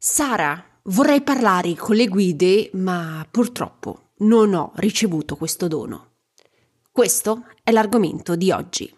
Sara, vorrei parlare con le guide, ma purtroppo non ho ricevuto questo dono. Questo è l'argomento di oggi.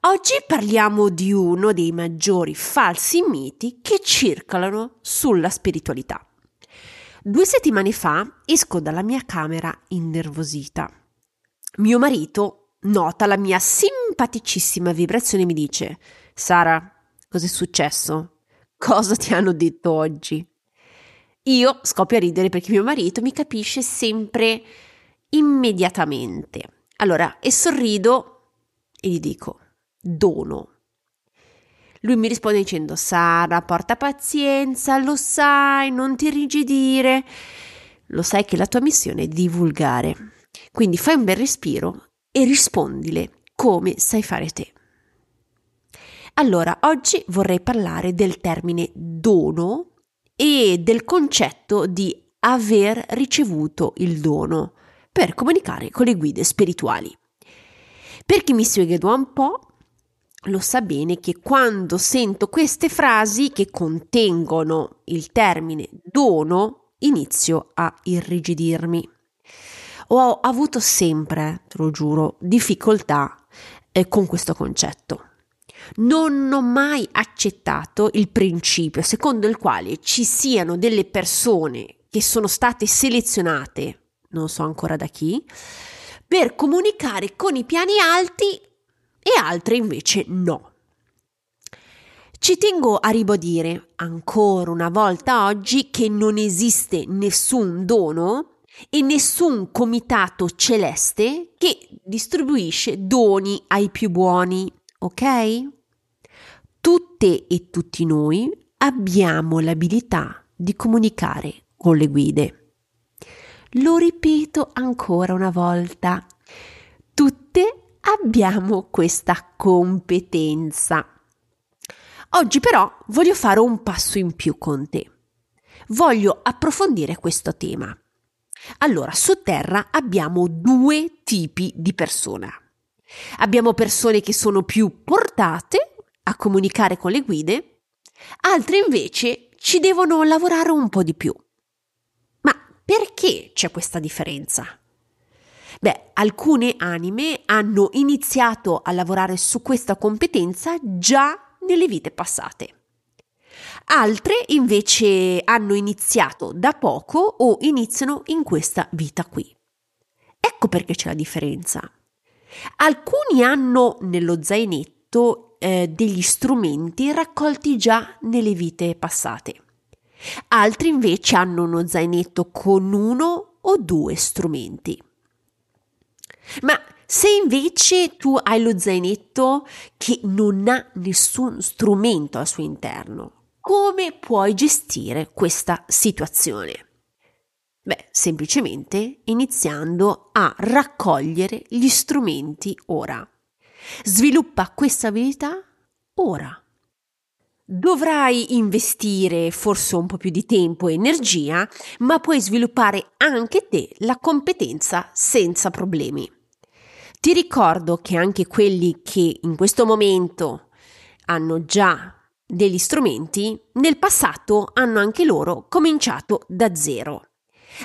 Oggi parliamo di uno dei maggiori falsi miti che circolano sulla spiritualità. Due settimane fa esco dalla mia camera innervosita. Mio marito nota la mia simpaticissima vibrazione e mi dice: Sara, Cos'è successo? Cosa ti hanno detto oggi? Io scoppio a ridere perché mio marito mi capisce sempre immediatamente. Allora, e sorrido e gli dico, dono. Lui mi risponde dicendo, Sara, porta pazienza, lo sai, non ti rigidire. Lo sai che la tua missione è divulgare. Quindi fai un bel respiro e rispondile come sai fare te. Allora, oggi vorrei parlare del termine dono e del concetto di aver ricevuto il dono per comunicare con le guide spirituali. Per chi mi segue da un po', lo sa bene che quando sento queste frasi che contengono il termine dono, inizio a irrigidirmi. Ho avuto sempre, te lo giuro, difficoltà eh, con questo concetto. Non ho mai accettato il principio secondo il quale ci siano delle persone che sono state selezionate, non so ancora da chi, per comunicare con i piani alti e altre invece no. Ci tengo a ribadire ancora una volta oggi che non esiste nessun dono e nessun comitato celeste che distribuisce doni ai più buoni, ok? Tutte e tutti noi abbiamo l'abilità di comunicare con le guide. Lo ripeto ancora una volta. Tutte abbiamo questa competenza. Oggi però voglio fare un passo in più con te. Voglio approfondire questo tema. Allora, su Terra abbiamo due tipi di persone. Abbiamo persone che sono più portate a comunicare con le guide, altre invece ci devono lavorare un po' di più. Ma perché c'è questa differenza? Alcune anime hanno iniziato a lavorare su questa competenza già nelle vite passate. Altre invece hanno iniziato da poco o iniziano in questa vita qui. Ecco perché c'è la differenza. Alcuni hanno nello zainetto eh, degli strumenti raccolti già nelle vite passate. Altri invece hanno uno zainetto con uno o due strumenti. Ma se invece tu hai lo zainetto che non ha nessun strumento al suo interno, come puoi gestire questa situazione? Beh, semplicemente iniziando a raccogliere gli strumenti ora. Sviluppa questa abilità ora. Dovrai investire forse un po' più di tempo e energia, ma puoi sviluppare anche te la competenza senza problemi. Ti ricordo che anche quelli che in questo momento hanno già degli strumenti, nel passato hanno anche loro cominciato da zero.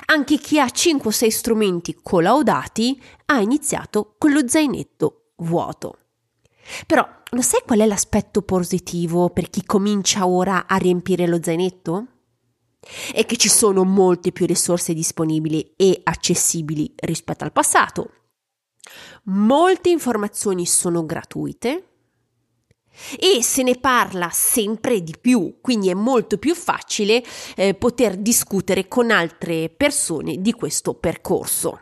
Anche chi ha 5 o 6 strumenti collaudati ha iniziato con lo zainetto vuoto. Però lo sai qual è l'aspetto positivo per chi comincia ora a riempire lo zainetto? È che ci sono molte più risorse disponibili e accessibili rispetto al passato. Molte informazioni sono gratuite e se ne parla sempre di più, quindi è molto più facile eh, poter discutere con altre persone di questo percorso.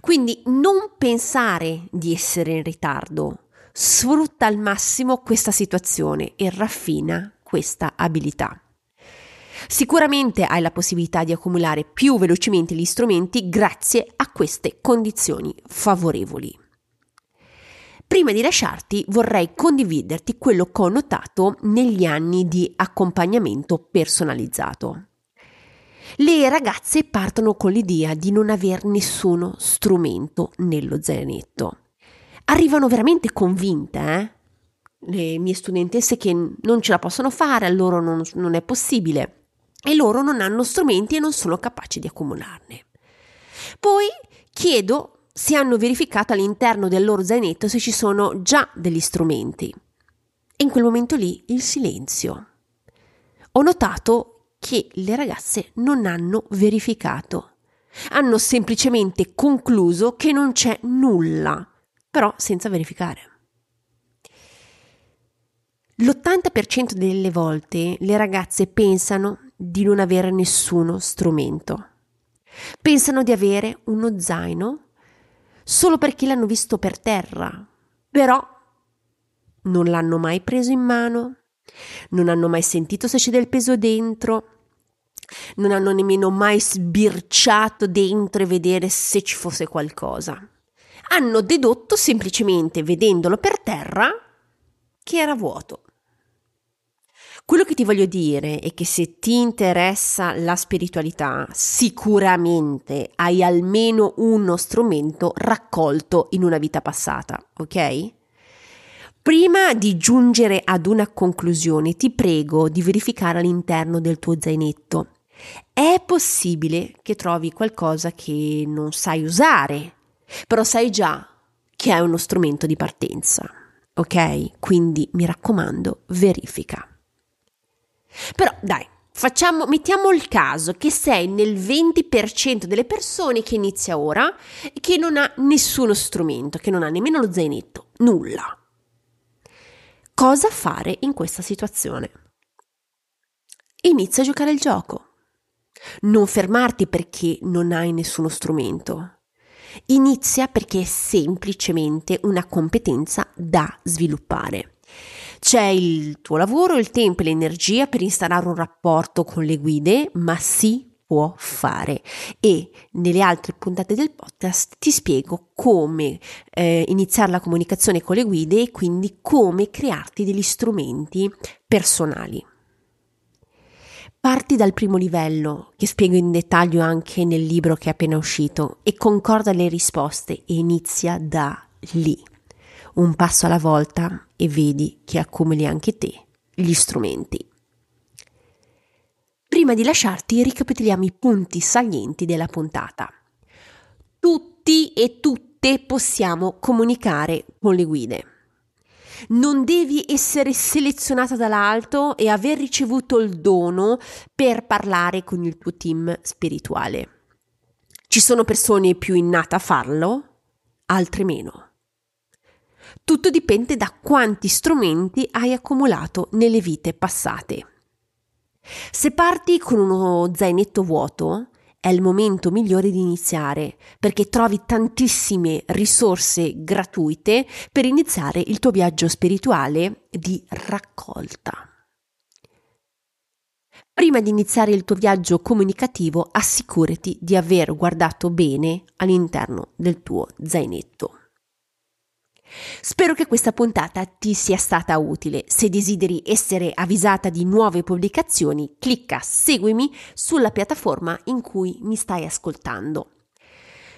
Quindi non pensare di essere in ritardo, sfrutta al massimo questa situazione e raffina questa abilità. Sicuramente hai la possibilità di accumulare più velocemente gli strumenti grazie a queste condizioni favorevoli. Prima di lasciarti vorrei condividerti quello che ho notato negli anni di accompagnamento personalizzato. Le ragazze partono con l'idea di non aver nessuno strumento nello zainetto. Arrivano veramente convinte, eh? Le mie studentesse che non ce la possono fare, a loro non, non è possibile e loro non hanno strumenti e non sono capaci di accumularne. Poi chiedo se hanno verificato all'interno del loro zainetto se ci sono già degli strumenti. E in quel momento lì il silenzio. Ho notato che le ragazze non hanno verificato. Hanno semplicemente concluso che non c'è nulla, però senza verificare. L'80% delle volte le ragazze pensano di non avere nessuno strumento. Pensano di avere uno zaino solo perché l'hanno visto per terra, però non l'hanno mai preso in mano, non hanno mai sentito se c'è del peso dentro, non hanno nemmeno mai sbirciato dentro e vedere se ci fosse qualcosa. Hanno dedotto semplicemente vedendolo per terra che era vuoto. Quello che ti voglio dire è che se ti interessa la spiritualità, sicuramente hai almeno uno strumento raccolto in una vita passata, ok? Prima di giungere ad una conclusione, ti prego di verificare all'interno del tuo zainetto è possibile che trovi qualcosa che non sai usare, però sai già che è uno strumento di partenza. Ok? Quindi mi raccomando, verifica. Però dai, facciamo, mettiamo il caso che sei nel 20% delle persone che inizia ora e che non ha nessuno strumento, che non ha nemmeno lo zainetto, nulla. Cosa fare in questa situazione? Inizia a giocare il gioco. Non fermarti perché non hai nessuno strumento. Inizia perché è semplicemente una competenza da sviluppare. C'è il tuo lavoro, il tempo e l'energia per instaurare un rapporto con le guide, ma si può fare e nelle altre puntate del podcast ti spiego come eh, iniziare la comunicazione con le guide e quindi come crearti degli strumenti personali. Parti dal primo livello, che spiego in dettaglio anche nel libro che è appena uscito, e concorda le risposte e inizia da lì. Un passo alla volta e vedi che accumuli anche te gli strumenti. Prima di lasciarti ricapitoliamo i punti salienti della puntata. Tutti e tutte possiamo comunicare con le guide non devi essere selezionata dall'alto e aver ricevuto il dono per parlare con il tuo team spirituale. Ci sono persone più innate a farlo, altre meno. Tutto dipende da quanti strumenti hai accumulato nelle vite passate. Se parti con uno zainetto vuoto, è il momento migliore di iniziare perché trovi tantissime risorse gratuite per iniziare il tuo viaggio spirituale di raccolta. Prima di iniziare il tuo viaggio comunicativo, assicurati di aver guardato bene all'interno del tuo zainetto. Spero che questa puntata ti sia stata utile. Se desideri essere avvisata di nuove pubblicazioni, clicca seguimi sulla piattaforma in cui mi stai ascoltando.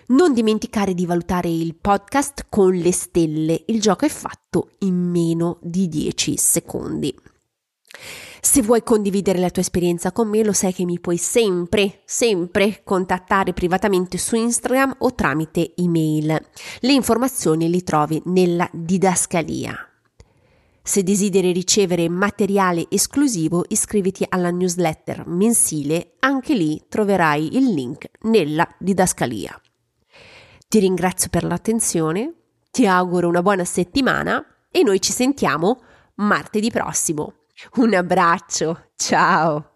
Non dimenticare di valutare il podcast con le stelle, il gioco è fatto in meno di 10 secondi. Se vuoi condividere la tua esperienza con me, lo sai che mi puoi sempre, sempre contattare privatamente su Instagram o tramite email. Le informazioni le trovi nella didascalia. Se desideri ricevere materiale esclusivo, iscriviti alla newsletter mensile, anche lì troverai il link nella didascalia. Ti ringrazio per l'attenzione, ti auguro una buona settimana e noi ci sentiamo martedì prossimo. Un abbraccio, ciao!